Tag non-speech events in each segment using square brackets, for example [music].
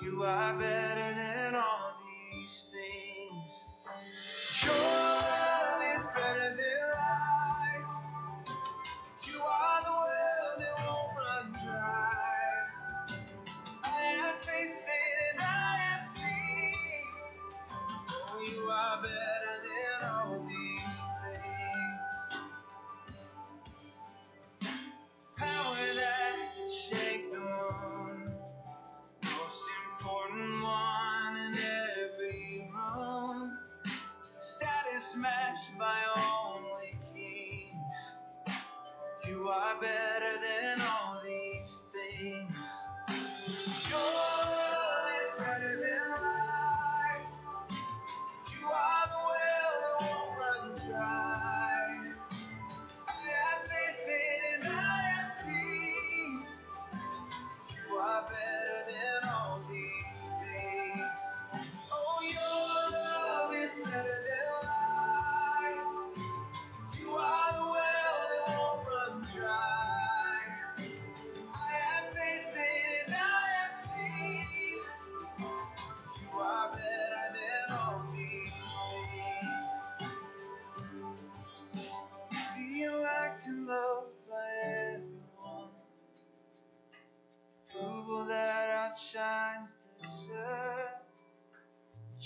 You are better than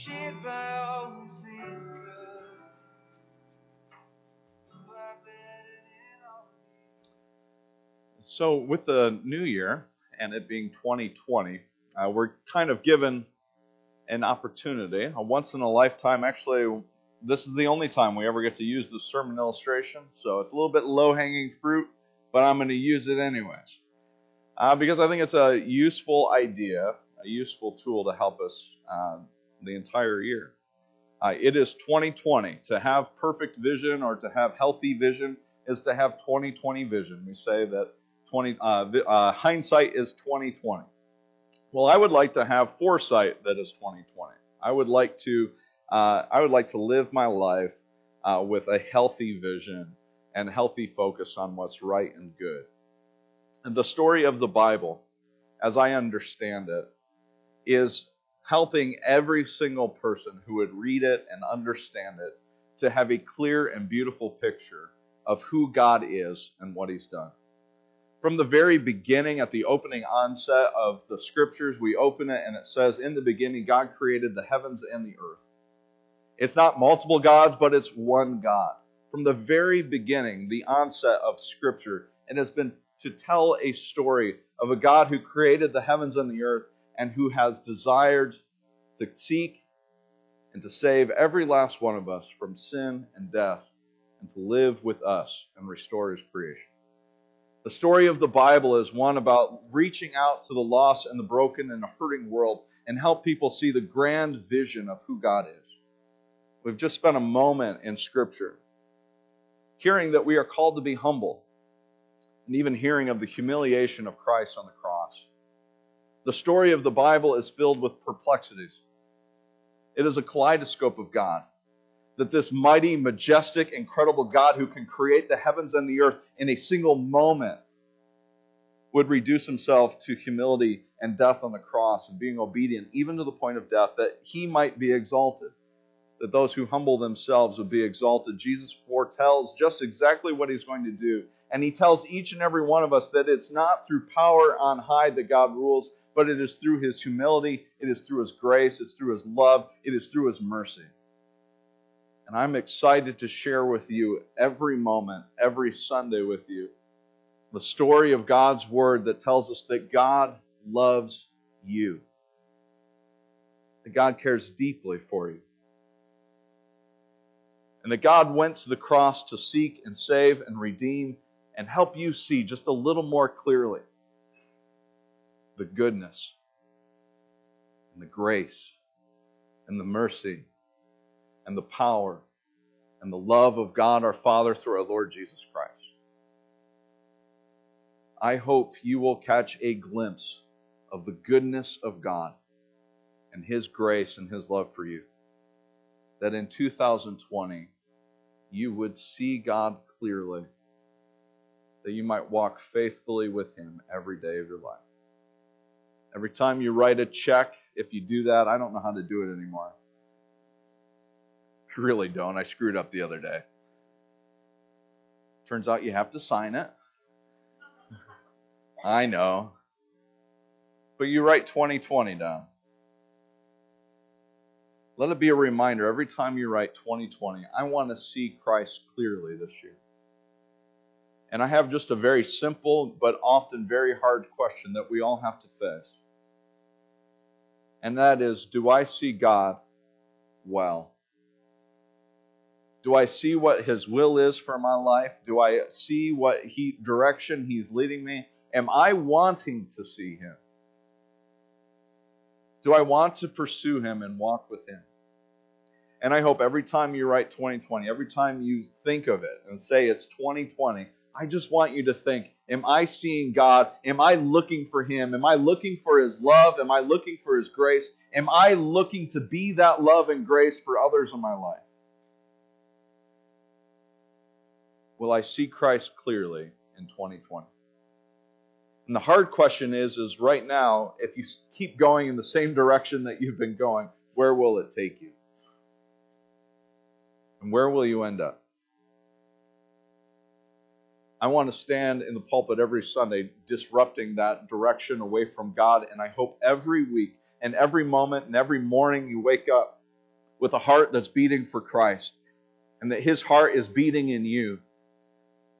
By all think So, with the new year and it being 2020, uh, we're kind of given an opportunity, a once in a lifetime. Actually, this is the only time we ever get to use the sermon illustration, so it's a little bit low hanging fruit, but I'm going to use it anyways. Uh, because I think it's a useful idea, a useful tool to help us uh, the entire year. Uh, it is 2020. To have perfect vision or to have healthy vision is to have 2020 vision. We say that 20 uh, uh, hindsight is 2020. Well, I would like to have foresight that is 2020. I would like to uh, I would like to live my life uh, with a healthy vision and healthy focus on what's right and good. And the story of the Bible, as I understand it, is helping every single person who would read it and understand it to have a clear and beautiful picture of who God is and what He's done. From the very beginning, at the opening onset of the scriptures, we open it and it says, In the beginning, God created the heavens and the earth. It's not multiple gods, but it's one God. From the very beginning, the onset of scripture, it has been to tell a story of a God who created the heavens and the earth and who has desired to seek and to save every last one of us from sin and death and to live with us and restore his creation. The story of the Bible is one about reaching out to the lost and the broken and the hurting world and help people see the grand vision of who God is. We've just spent a moment in Scripture hearing that we are called to be humble and even hearing of the humiliation of Christ on the cross. The story of the Bible is filled with perplexities. It is a kaleidoscope of God. That this mighty, majestic, incredible God who can create the heavens and the earth in a single moment would reduce himself to humility and death on the cross and being obedient, even to the point of death, that he might be exalted. That those who humble themselves would be exalted. Jesus foretells just exactly what he's going to do. And he tells each and every one of us that it's not through power on high that God rules, but it is through his humility, it is through his grace, it's through his love, it is through his mercy. And I'm excited to share with you every moment, every Sunday with you, the story of God's Word that tells us that God loves you, that God cares deeply for you, and that God went to the cross to seek and save and redeem and help you see just a little more clearly the goodness and the grace and the mercy and the power and the love of God our Father through our Lord Jesus Christ. I hope you will catch a glimpse of the goodness of God and His grace and His love for you. That in 2020, you would see God clearly, that you might walk faithfully with Him every day of your life. Every time you write a check, if you do that, I don't know how to do it anymore. I really don't. I screwed up the other day. Turns out you have to sign it. I know. But you write 2020 down. Let it be a reminder every time you write 2020, I want to see Christ clearly this year. And I have just a very simple but often very hard question that we all have to face. And that is Do I see God well? Do I see what His will is for my life? Do I see what he, direction He's leading me? Am I wanting to see Him? Do I want to pursue Him and walk with Him? And I hope every time you write 2020, every time you think of it and say it's 2020, I just want you to think Am I seeing God? Am I looking for Him? Am I looking for His love? Am I looking for His grace? Am I looking to be that love and grace for others in my life? Will I see Christ clearly in 2020? And the hard question is, is right now, if you keep going in the same direction that you've been going, where will it take you? And where will you end up? I want to stand in the pulpit every Sunday disrupting that direction away from God. And I hope every week and every moment and every morning you wake up with a heart that's beating for Christ and that His heart is beating in you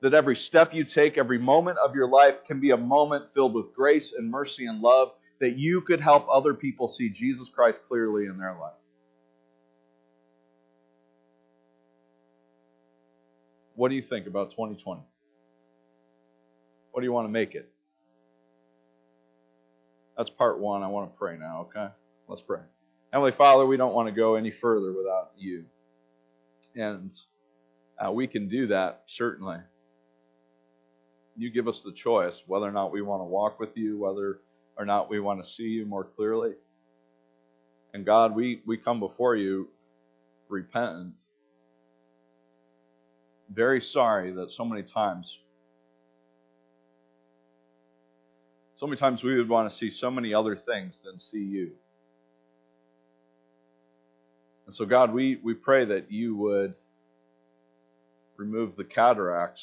that every step you take, every moment of your life can be a moment filled with grace and mercy and love, that you could help other people see Jesus Christ clearly in their life. What do you think about 2020? What do you want to make it? That's part one. I want to pray now, okay? Let's pray. Heavenly Father, we don't want to go any further without you. And uh, we can do that, certainly you give us the choice whether or not we want to walk with you, whether or not we want to see you more clearly. And God, we, we come before you repentant, very sorry that so many times, so many times we would want to see so many other things than see you. And so, God, we, we pray that you would remove the cataracts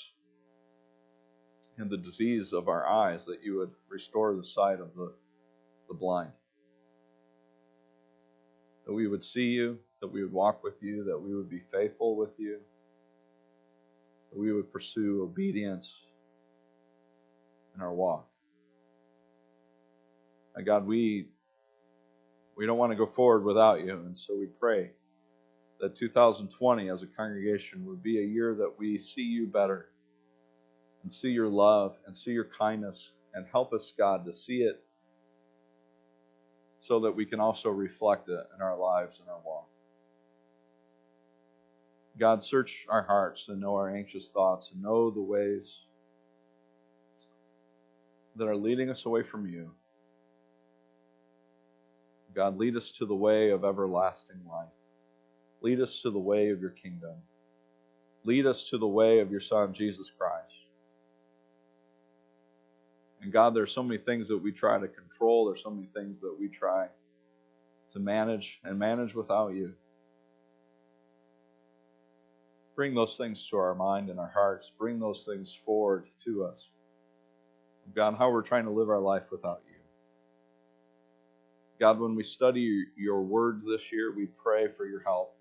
and the disease of our eyes, that you would restore the sight of the, the blind. That we would see you, that we would walk with you, that we would be faithful with you, that we would pursue obedience in our walk. And God, we we don't want to go forward without you, and so we pray that 2020 as a congregation would be a year that we see you better and see your love and see your kindness and help us, God, to see it so that we can also reflect it in our lives and our walk. God, search our hearts and know our anxious thoughts and know the ways that are leading us away from you. God, lead us to the way of everlasting life. Lead us to the way of your kingdom. Lead us to the way of your Son, Jesus Christ. And God, there's so many things that we try to control. There's so many things that we try to manage and manage without you. Bring those things to our mind and our hearts. Bring those things forward to us. God, how we're trying to live our life without you. God, when we study your words this year, we pray for your help.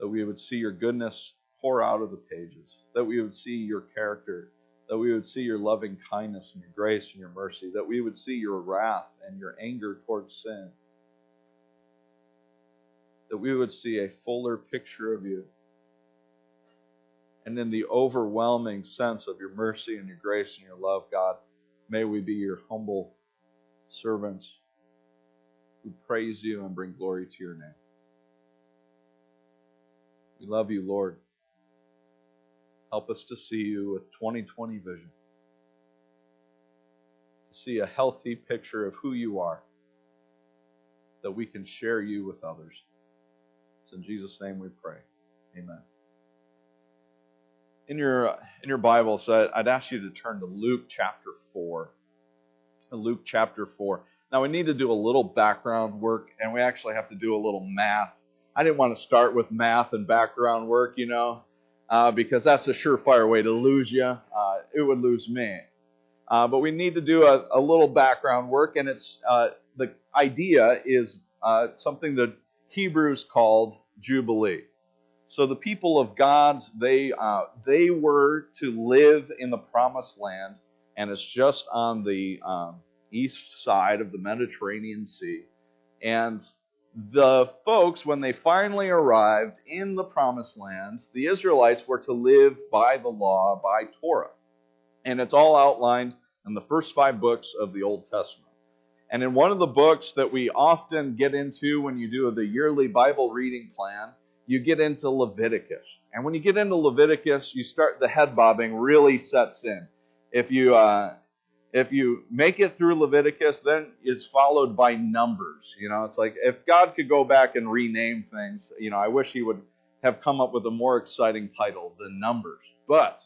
That we would see your goodness pour out of the pages. That we would see your character that we would see your loving kindness and your grace and your mercy, that we would see your wrath and your anger towards sin, that we would see a fuller picture of you. And in the overwhelming sense of your mercy and your grace and your love, God, may we be your humble servants who praise you and bring glory to your name. We love you, Lord. Help us to see you with 2020 vision. To see a healthy picture of who you are, that we can share you with others. It's in Jesus' name we pray. Amen. In your in your Bible, so I'd ask you to turn to Luke chapter four. Luke chapter four. Now, we need to do a little background work, and we actually have to do a little math. I didn't want to start with math and background work, you know, uh, because that's a surefire way to lose you. Uh, it would lose me. Uh, but we need to do a, a little background work, and it's uh, the idea is uh, something that Hebrews called Jubilee. So the people of God, they uh, they were to live in the Promised Land, and it's just on the um, east side of the Mediterranean Sea. And the folks, when they finally arrived in the Promised Land, the Israelites were to live by the law, by Torah. And it's all outlined in the first five books of the Old Testament. And in one of the books that we often get into when you do the yearly Bible reading plan, you get into Leviticus. And when you get into Leviticus, you start the head bobbing really sets in. If you uh, if you make it through Leviticus, then it's followed by Numbers. You know, it's like if God could go back and rename things, you know, I wish He would have come up with a more exciting title than Numbers. But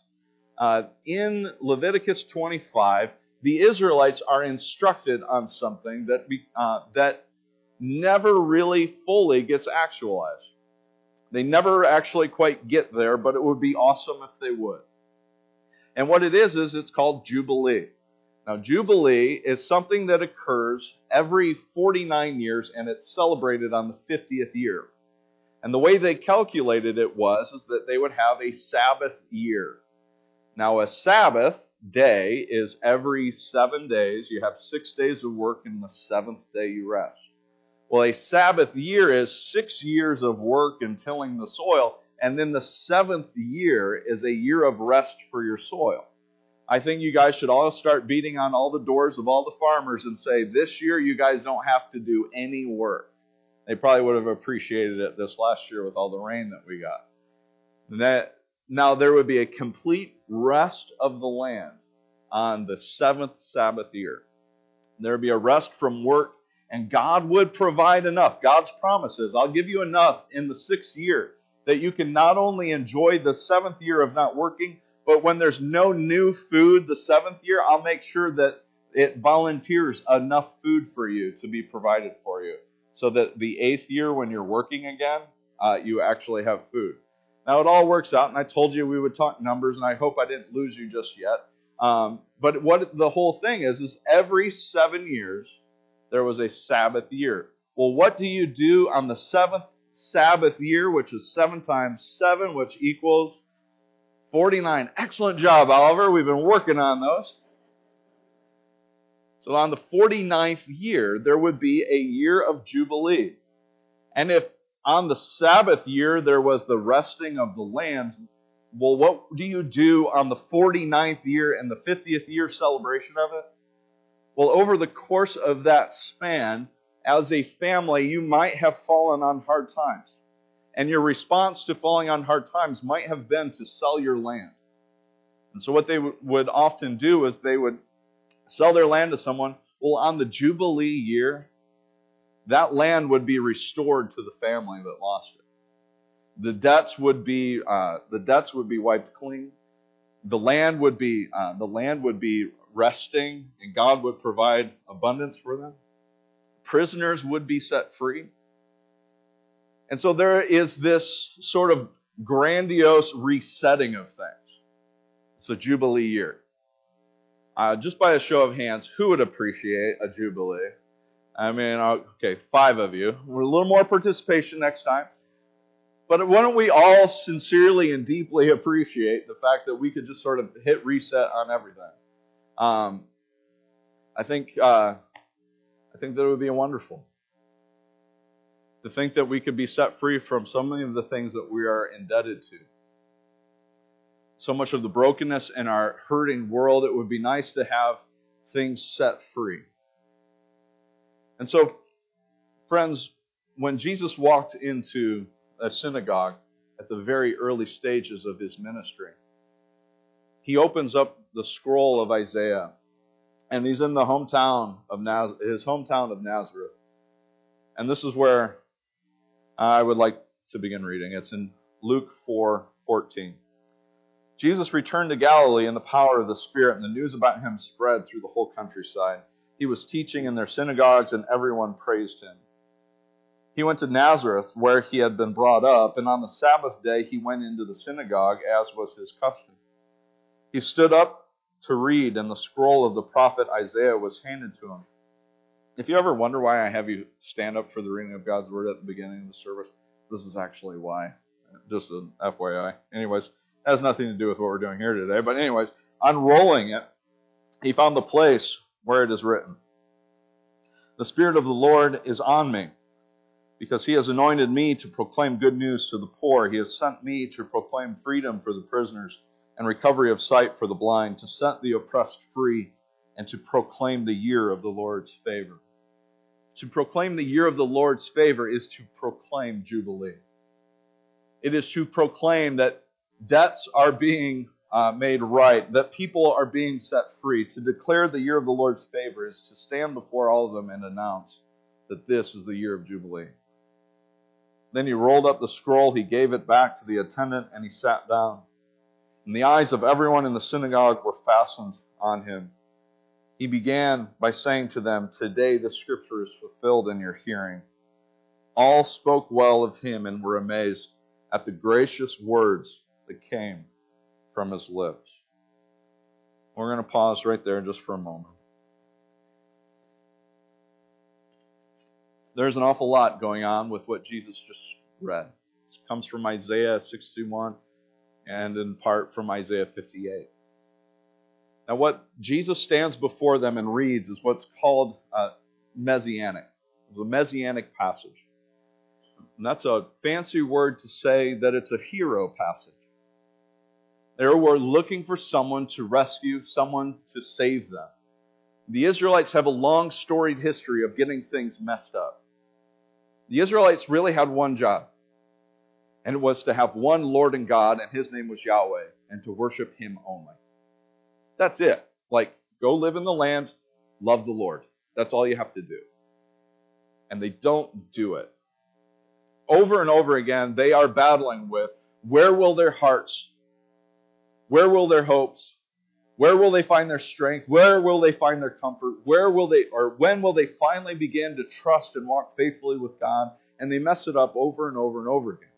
uh, in Leviticus 25, the Israelites are instructed on something that be, uh, that never really fully gets actualized. They never actually quite get there, but it would be awesome if they would. And what it is, is it's called Jubilee. Now, Jubilee is something that occurs every 49 years, and it's celebrated on the 50th year. And the way they calculated it was is that they would have a Sabbath year. Now, a Sabbath day is every seven days. You have six days of work, and the seventh day you rest. Well, a Sabbath year is six years of work and tilling the soil, and then the seventh year is a year of rest for your soil. I think you guys should all start beating on all the doors of all the farmers and say, this year you guys don't have to do any work. They probably would have appreciated it this last year with all the rain that we got. And that, now there would be a complete rest of the land on the seventh Sabbath year. There would be a rest from work and God would provide enough. God's promises, I'll give you enough in the sixth year that you can not only enjoy the seventh year of not working, but when there's no new food the seventh year, I'll make sure that it volunteers enough food for you to be provided for you. So that the eighth year, when you're working again, uh, you actually have food. Now, it all works out, and I told you we would talk numbers, and I hope I didn't lose you just yet. Um, but what the whole thing is, is every seven years, there was a Sabbath year. Well, what do you do on the seventh Sabbath year, which is seven times seven, which equals 49. Excellent job, Oliver. We've been working on those. So on the 49th year, there would be a year of Jubilee. And if on the Sabbath year there was the resting of the land, well, what do you do on the 49th year and the 50th year celebration of it? Well, over the course of that span, as a family, you might have fallen on hard times. And your response to falling on hard times might have been to sell your land. And so, what they w- would often do is they would sell their land to someone. Well, on the Jubilee year, that land would be restored to the family that lost it. The debts would be uh, the debts would be wiped clean. The land would be uh, the land would be resting, and God would provide abundance for them. Prisoners would be set free. And so there is this sort of grandiose resetting of things. It's a Jubilee year. Uh, just by a show of hands, who would appreciate a Jubilee? I mean, okay, five of you. We're a little more participation next time. But why don't we all sincerely and deeply [laughs] appreciate the fact that we could just sort of hit reset on everything? Um, I think uh, I think that would be wonderful to think that we could be set free from so many of the things that we are indebted to. So much of the brokenness in our hurting world, it would be nice to have things set free. And so, friends, when Jesus walked into a synagogue at the very early stages of his ministry, he opens up the scroll of Isaiah, and he's in the hometown of Naz- his hometown of Nazareth. And this is where I would like to begin reading. It's in Luke 4:14. Jesus returned to Galilee in the power of the Spirit, and the news about him spread through the whole countryside. He was teaching in their synagogues, and everyone praised him. He went to Nazareth, where he had been brought up, and on the Sabbath day he went into the synagogue, as was his custom. He stood up to read, and the scroll of the prophet Isaiah was handed to him. If you ever wonder why I have you stand up for the reading of God's word at the beginning of the service, this is actually why. Just an FYI. Anyways, has nothing to do with what we're doing here today. But anyways, unrolling it, he found the place where it is written. The Spirit of the Lord is on me, because he has anointed me to proclaim good news to the poor. He has sent me to proclaim freedom for the prisoners and recovery of sight for the blind, to set the oppressed free, and to proclaim the year of the Lord's favor. To proclaim the year of the Lord's favor is to proclaim Jubilee. It is to proclaim that debts are being uh, made right, that people are being set free. To declare the year of the Lord's favor is to stand before all of them and announce that this is the year of Jubilee. Then he rolled up the scroll, he gave it back to the attendant, and he sat down. And the eyes of everyone in the synagogue were fastened on him he began by saying to them, Today the scripture is fulfilled in your hearing. All spoke well of him and were amazed at the gracious words that came from his lips. We're going to pause right there just for a moment. There's an awful lot going on with what Jesus just read. It comes from Isaiah 61 and in part from Isaiah 58. Now, what Jesus stands before them and reads is what's called uh, messianic. A messianic passage. And that's a fancy word to say that it's a hero passage. They were looking for someone to rescue, someone to save them. The Israelites have a long storied history of getting things messed up. The Israelites really had one job, and it was to have one Lord and God, and his name was Yahweh, and to worship him only. That's it. Like, go live in the land, love the Lord. That's all you have to do. And they don't do it. Over and over again, they are battling with where will their hearts, where will their hopes, where will they find their strength? Where will they find their comfort? Where will they, or when will they finally begin to trust and walk faithfully with God? And they mess it up over and over and over again.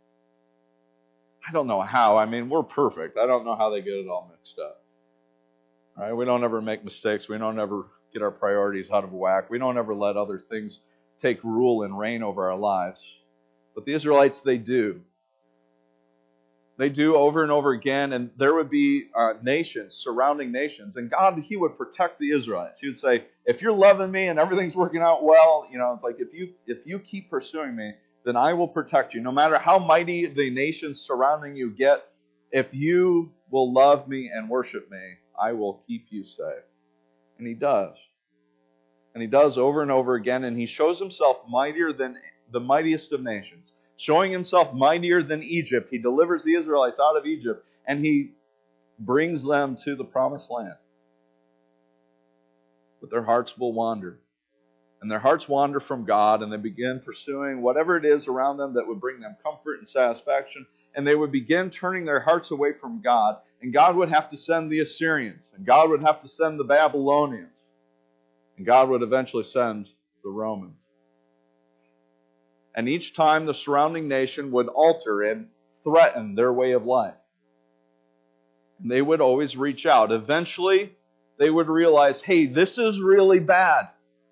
I don't know how. I mean, we're perfect. I don't know how they get it all mixed up. Right? We don't ever make mistakes. We don't ever get our priorities out of whack. We don't ever let other things take rule and reign over our lives. But the Israelites, they do. They do over and over again, and there would be uh, nations, surrounding nations, and God, He would protect the Israelites. He would say, "If you're loving me and everything's working out well, you know, like if you if you keep pursuing me, then I will protect you. No matter how mighty the nations surrounding you get, if you will love me and worship me, I will keep you safe. And he does. And he does over and over again, and he shows himself mightier than the mightiest of nations. Showing himself mightier than Egypt, he delivers the Israelites out of Egypt, and he brings them to the promised land. But their hearts will wander. And their hearts wander from God, and they begin pursuing whatever it is around them that would bring them comfort and satisfaction and they would begin turning their hearts away from God, and God would have to send the Assyrians, and God would have to send the Babylonians, and God would eventually send the Romans. And each time the surrounding nation would alter and threaten their way of life. And they would always reach out. Eventually, they would realize hey, this is really bad.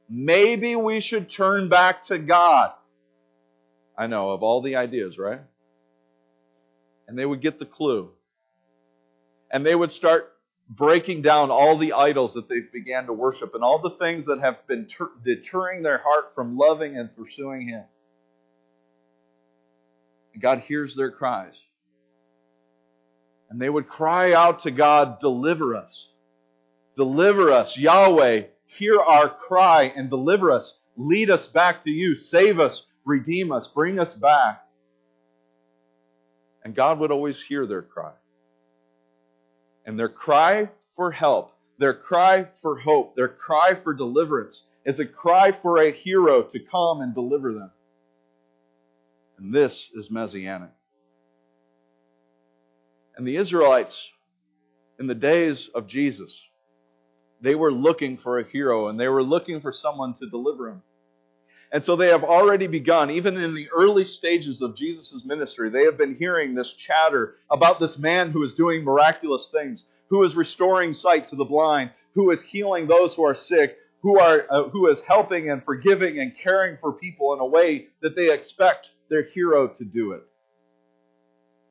Maybe we should turn back to God. I know, of all the ideas, right? and they would get the clue. And they would start breaking down all the idols that they began to worship and all the things that have been ter- deterring their heart from loving and pursuing Him. And God hears their cries. And they would cry out to God, Deliver us. Deliver us. Yahweh, hear our cry and deliver us. Lead us back to you. Save us. Redeem us. Bring us back. And God would always hear their cry. And their cry for help, their cry for hope, their cry for deliverance is a cry for a hero to come and deliver them. And this is messianic. And the Israelites, in the days of Jesus, They were looking for a hero and they were looking for someone to deliver him. And so they have already begun, even in the early stages of Jesus' ministry, they have been hearing this chatter about this man who is doing miraculous things, who is restoring sight to the blind, who is healing those who are sick, who, are, uh, who is helping and forgiving and caring for people in a way that they expect their hero to do it.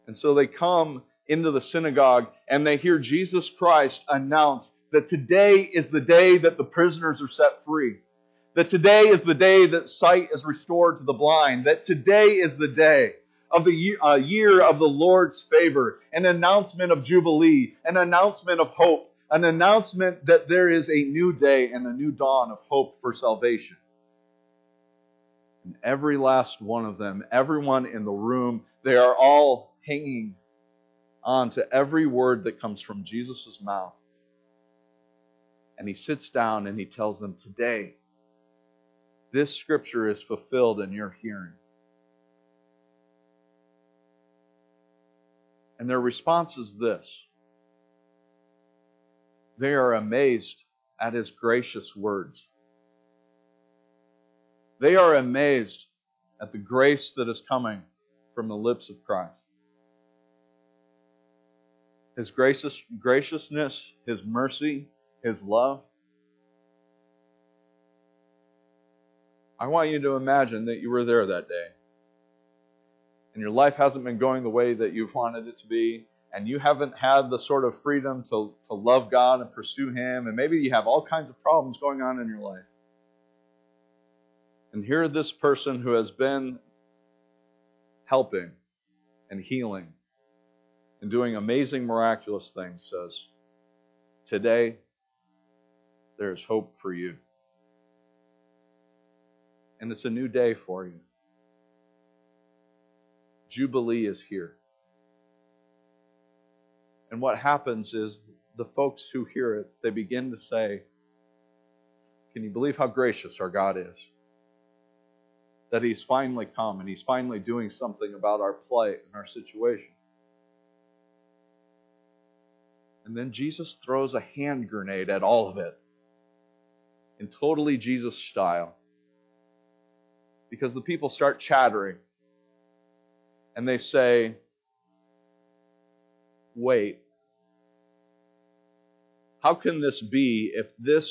And so they come into the synagogue and they hear Jesus Christ announce that today is the day that the prisoners are set free that today is the day that sight is restored to the blind, that today is the day of the year, uh, year of the Lord's favor, an announcement of Jubilee, an announcement of hope, an announcement that there is a new day and a new dawn of hope for salvation. And every last one of them, everyone in the room, they are all hanging on to every word that comes from Jesus' mouth. And he sits down and he tells them, Today, this scripture is fulfilled in your hearing. And their response is this they are amazed at his gracious words. They are amazed at the grace that is coming from the lips of Christ. His gracious, graciousness, His mercy, His love. I want you to imagine that you were there that day. And your life hasn't been going the way that you've wanted it to be. And you haven't had the sort of freedom to, to love God and pursue Him. And maybe you have all kinds of problems going on in your life. And here, this person who has been helping and healing and doing amazing, miraculous things says, Today, there is hope for you and it's a new day for you. Jubilee is here. And what happens is the folks who hear it, they begin to say, Can you believe how gracious our God is? That He's finally come and He's finally doing something about our plight and our situation. And then Jesus throws a hand grenade at all of it in totally Jesus style because the people start chattering and they say, Wait, how can this be if this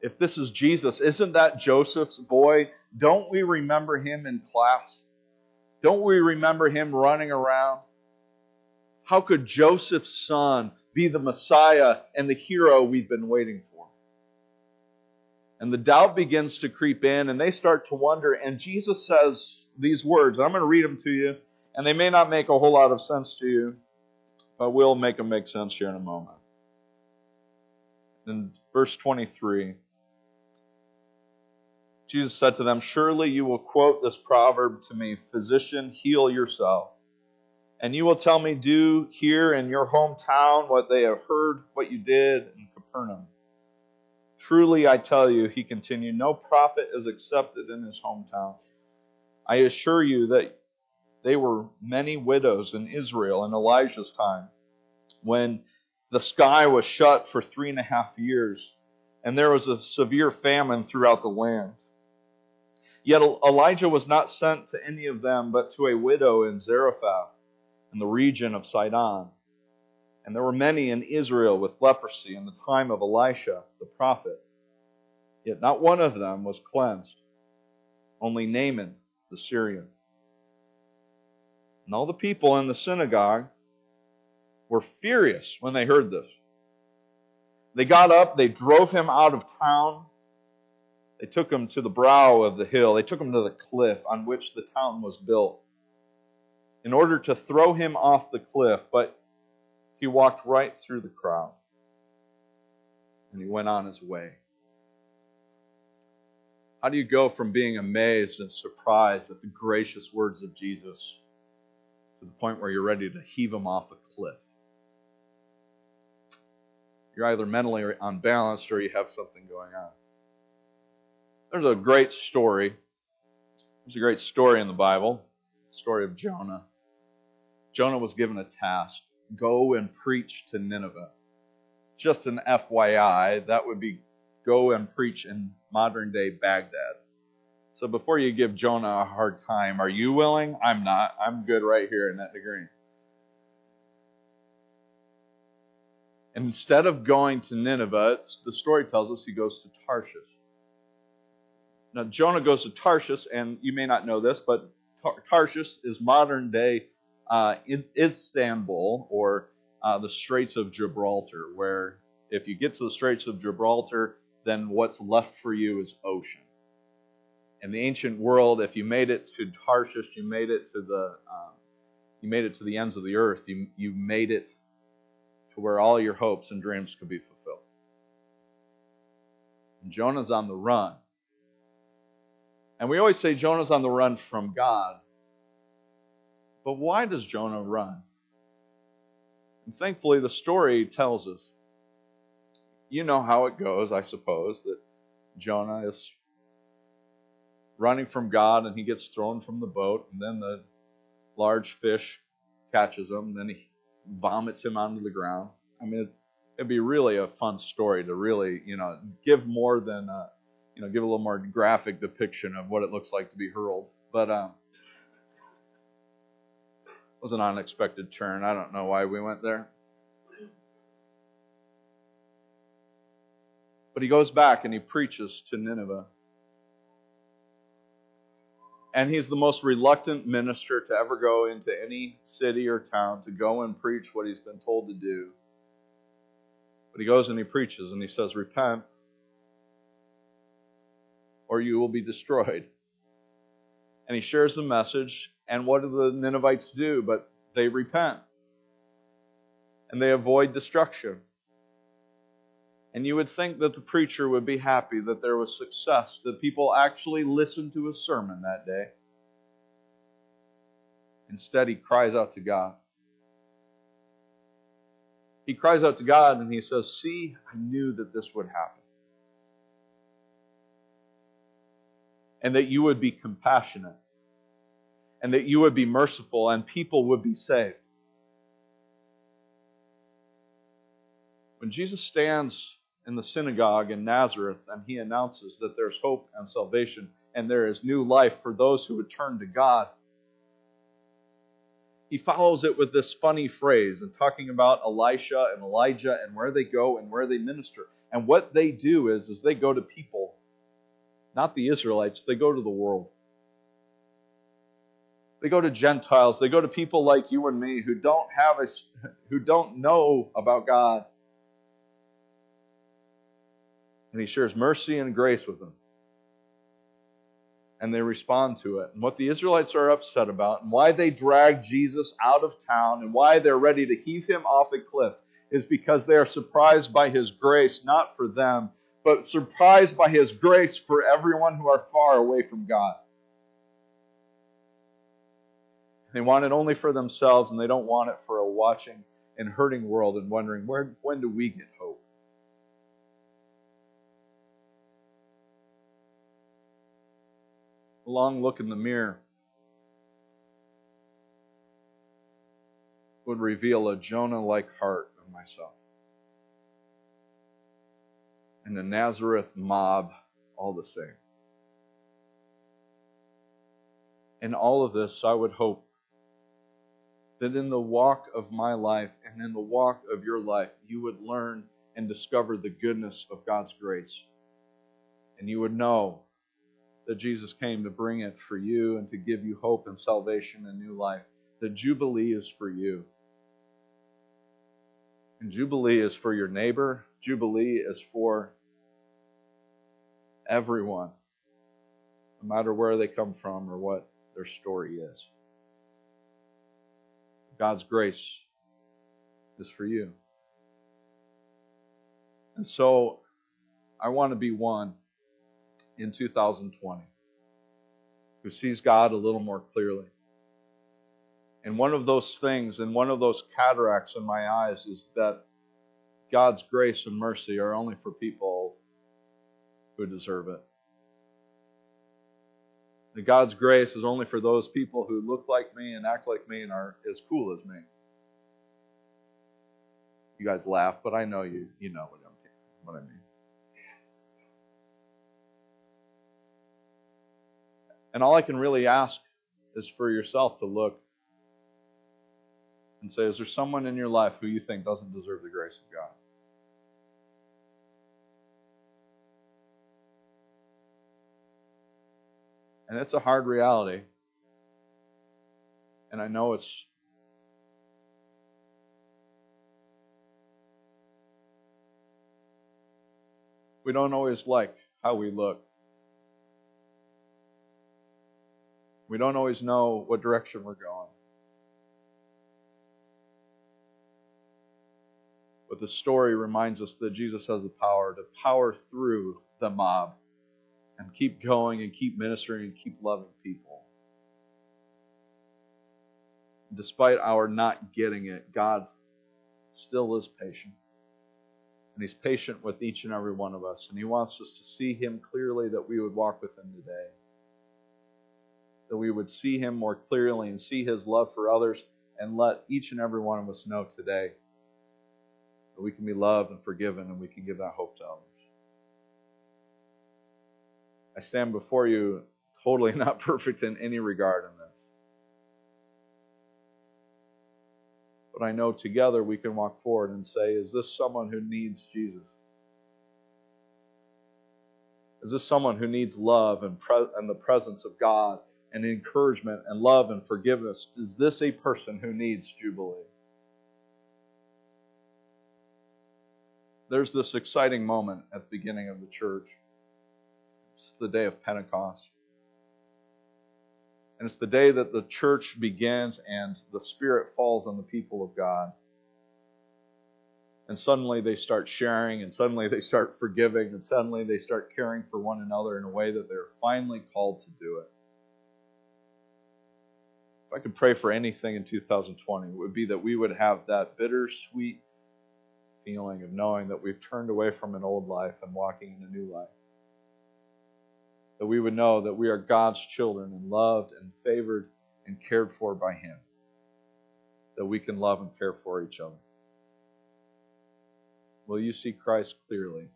if this is Jesus, isn't that Joseph's boy? Don't we remember him in class? Don't we remember him running around? How could Joseph's son be the Messiah and the hero we've been waiting for? And the doubt begins to creep in, and they start to wonder. And Jesus says these words. I'm going to read them to you, and they may not make a whole lot of sense to you, but we'll make them make sense here in a moment. In verse 23, Jesus said to them, Surely you will quote this proverb to me Physician, heal yourself. And you will tell me, Do here in your hometown what they have heard, what you did in Capernaum. Truly I tell you, he continued, no prophet is accepted in his hometown. I assure you that there were many widows in Israel in Elijah's time when the sky was shut for three and a half years and there was a severe famine throughout the land. Yet Elijah was not sent to any of them but to a widow in Zarephath in the region of Sidon and there were many in Israel with leprosy in the time of Elisha the prophet. Yet not one of them was cleansed, only Naaman the Syrian. And all the people in the synagogue were furious when they heard this. They got up, they drove him out of town. They took him to the brow of the hill. They took him to the cliff on which the town was built in order to throw him off the cliff. But he walked right through the crowd and he went on his way. How do you go from being amazed and surprised at the gracious words of Jesus to the point where you're ready to heave him off a cliff? You're either mentally unbalanced or you have something going on. There's a great story. There's a great story in the Bible, the story of Jonah. Jonah was given a task go and preach to Nineveh. just an FYI, that would be go and preach in modern day Baghdad. So before you give Jonah a hard time, are you willing? I'm not. I'm good right here in that degree. Instead of going to Nineveh, the story tells us he goes to Tarshish. Now, Jonah goes to Tarshish, and you may not know this, but Tarshish is modern day uh, Istanbul or uh, the Straits of Gibraltar, where if you get to the Straits of Gibraltar, then what's left for you is ocean. In the ancient world, if you made it to Tarshish, you made it to the um, you made it to the ends of the earth. You you made it to where all your hopes and dreams could be fulfilled. And Jonah's on the run. And we always say Jonah's on the run from God. But why does Jonah run? And thankfully, the story tells us. You know how it goes, I suppose, that Jonah is running from God and he gets thrown from the boat, and then the large fish catches him, and then he vomits him onto the ground. I mean, it'd be really a fun story to really, you know, give more than, uh, you know, give a little more graphic depiction of what it looks like to be hurled. But um, was an unexpected turn. I don't know why we went there. But he goes back and he preaches to Nineveh. And he's the most reluctant minister to ever go into any city or town to go and preach what he's been told to do. But he goes and he preaches and he says, Repent, or you will be destroyed. And he shares the message. And what do the Ninevites do? But they repent. And they avoid destruction. And you would think that the preacher would be happy that there was success, that people actually listened to his sermon that day. Instead, he cries out to God. He cries out to God and he says, See, I knew that this would happen. And that you would be compassionate. And that you would be merciful and people would be saved. When Jesus stands in the synagogue in Nazareth and he announces that there's hope and salvation and there is new life for those who would turn to God. He follows it with this funny phrase and talking about Elisha and Elijah and where they go and where they minister. And what they do is, is they go to people, not the Israelites, they go to the world. They go to Gentiles. They go to people like you and me who don't have a, who don't know about God and he shares mercy and grace with them. And they respond to it. And what the Israelites are upset about, and why they drag Jesus out of town, and why they're ready to heave him off a cliff, is because they are surprised by his grace, not for them, but surprised by his grace for everyone who are far away from God. They want it only for themselves, and they don't want it for a watching and hurting world and wondering, where, when do we get hope? a long look in the mirror would reveal a Jonah like heart of myself. And the Nazareth mob, all the same. In all of this, I would hope that in the walk of my life and in the walk of your life, you would learn and discover the goodness of God's grace. And you would know that Jesus came to bring it for you and to give you hope and salvation and new life. The Jubilee is for you. And Jubilee is for your neighbor. Jubilee is for everyone, no matter where they come from or what their story is. God's grace is for you. And so I want to be one in 2020 who sees God a little more clearly. And one of those things, and one of those cataracts in my eyes, is that God's grace and mercy are only for people who deserve it. That God's grace is only for those people who look like me and act like me and are as cool as me. You guys laugh, but I know you you know what I'm what I mean. And all I can really ask is for yourself to look and say, is there someone in your life who you think doesn't deserve the grace of God? And it's a hard reality. And I know it's we don't always like how we look. We don't always know what direction we're going. But the story reminds us that Jesus has the power to power through the mob and keep going and keep ministering and keep loving people. Despite our not getting it, God still is patient. And He's patient with each and every one of us. And He wants us to see Him clearly that we would walk with Him today. That we would see Him more clearly and see His love for others and let each and every one of us know today that we can be loved and forgiven and we can give that hope to others. I stand before you totally [laughs] not perfect in any regard in this. But I know together we can walk forward and say, is this someone who needs Jesus? Is this someone who needs love and, pre- and the presence of God and encouragement and love and forgiveness? Is this a person who needs Jubilee? There's this exciting moment at the beginning of the church. It's the day of Pentecost. And it's the day that the church begins and the Spirit falls on the people of God. And suddenly they start sharing, and suddenly they start forgiving, and suddenly they start caring for one another in a way that they're finally called to do it. If I could pray for anything in 2020, it would be that we would have that bittersweet feeling of knowing that we've turned away from an old life and walking in a new life that we would know that we are God's children and loved and favored and cared for by Him. That we can love and care for each other. Will you see Christ clearly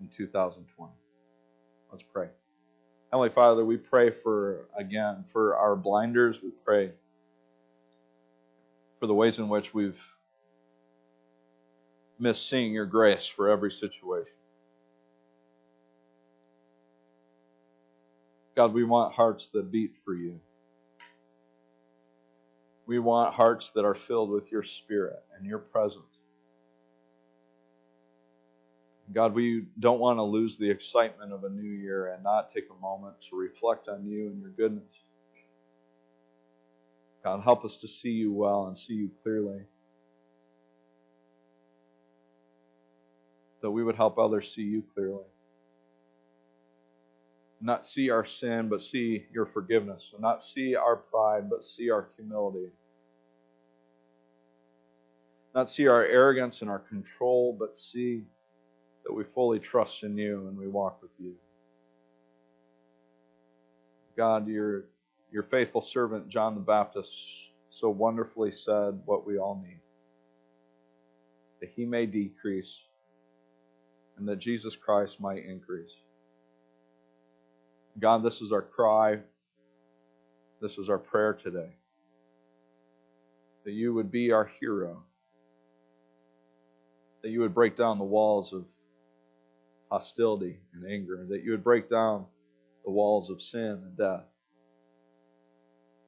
in 2020? Let's pray. Heavenly Father, we pray for, again, for our blinders. We pray for the ways in which we've missed seeing your grace for every situation. God, we want hearts that beat for you. We want hearts that are filled with your spirit and your presence. God, we don't want to lose the excitement of a new year and not take a moment to reflect on you and your goodness. God, help us to see you well and see you clearly. That we would help others see you clearly not see our sin, but see your forgiveness. not see our pride, but see our humility. Not see our arrogance and our control, but see that we fully trust in you and we walk with you. God, your, your faithful servant John the Baptist so wonderfully said what we all need that he may decrease and that Jesus Christ might increase. God, this is our cry. This is our prayer today. That you would be our hero. That you would break down the walls of hostility and anger. That you would break down the walls of sin and death.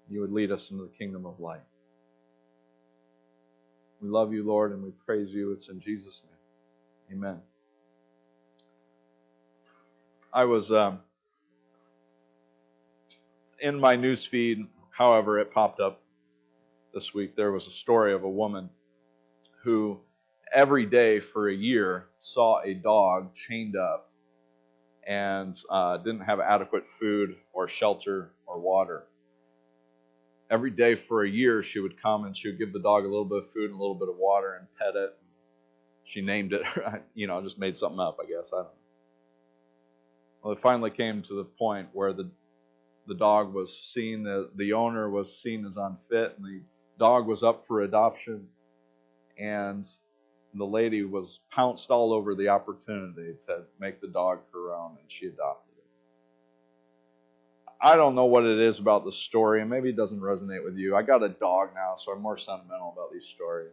You would lead us into the kingdom of light. We love you, Lord, and we praise you. It's in Jesus' name. Amen. I was. Um, in my news feed, however, it popped up this week. There was a story of a woman who every day for a year saw a dog chained up and uh, didn't have adequate food or shelter or water. Every day for a year, she would come and she would give the dog a little bit of food and a little bit of water and pet it. She named it, [laughs] you know, just made something up, I guess. I don't know. Well, it finally came to the point where the the dog was seen, the, the owner was seen as unfit, and the dog was up for adoption. And the lady was pounced all over the opportunity to make the dog her own, and she adopted it. I don't know what it is about the story, and maybe it doesn't resonate with you. I got a dog now, so I'm more sentimental about these stories.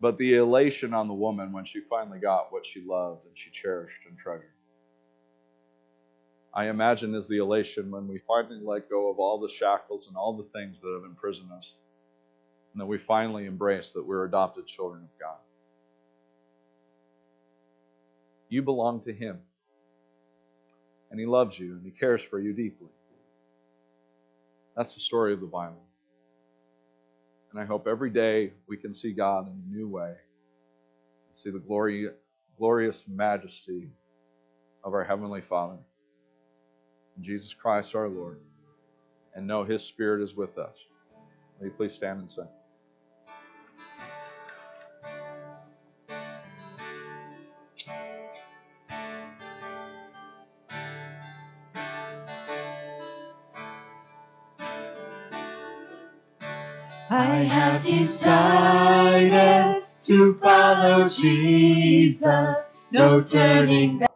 But the elation on the woman when she finally got what she loved and she cherished and treasured. I imagine is the elation when we finally let go of all the shackles and all the things that have imprisoned us and that we finally embrace that we're adopted children of God. You belong to Him. And He loves you and He cares for you deeply. That's the story of the Bible. And I hope every day we can see God in a new way, see the glory, glorious majesty of our Heavenly Father, Jesus Christ our Lord, and know His Spirit is with us. Will you please stand and sing? I have decided to follow Jesus, no turning back.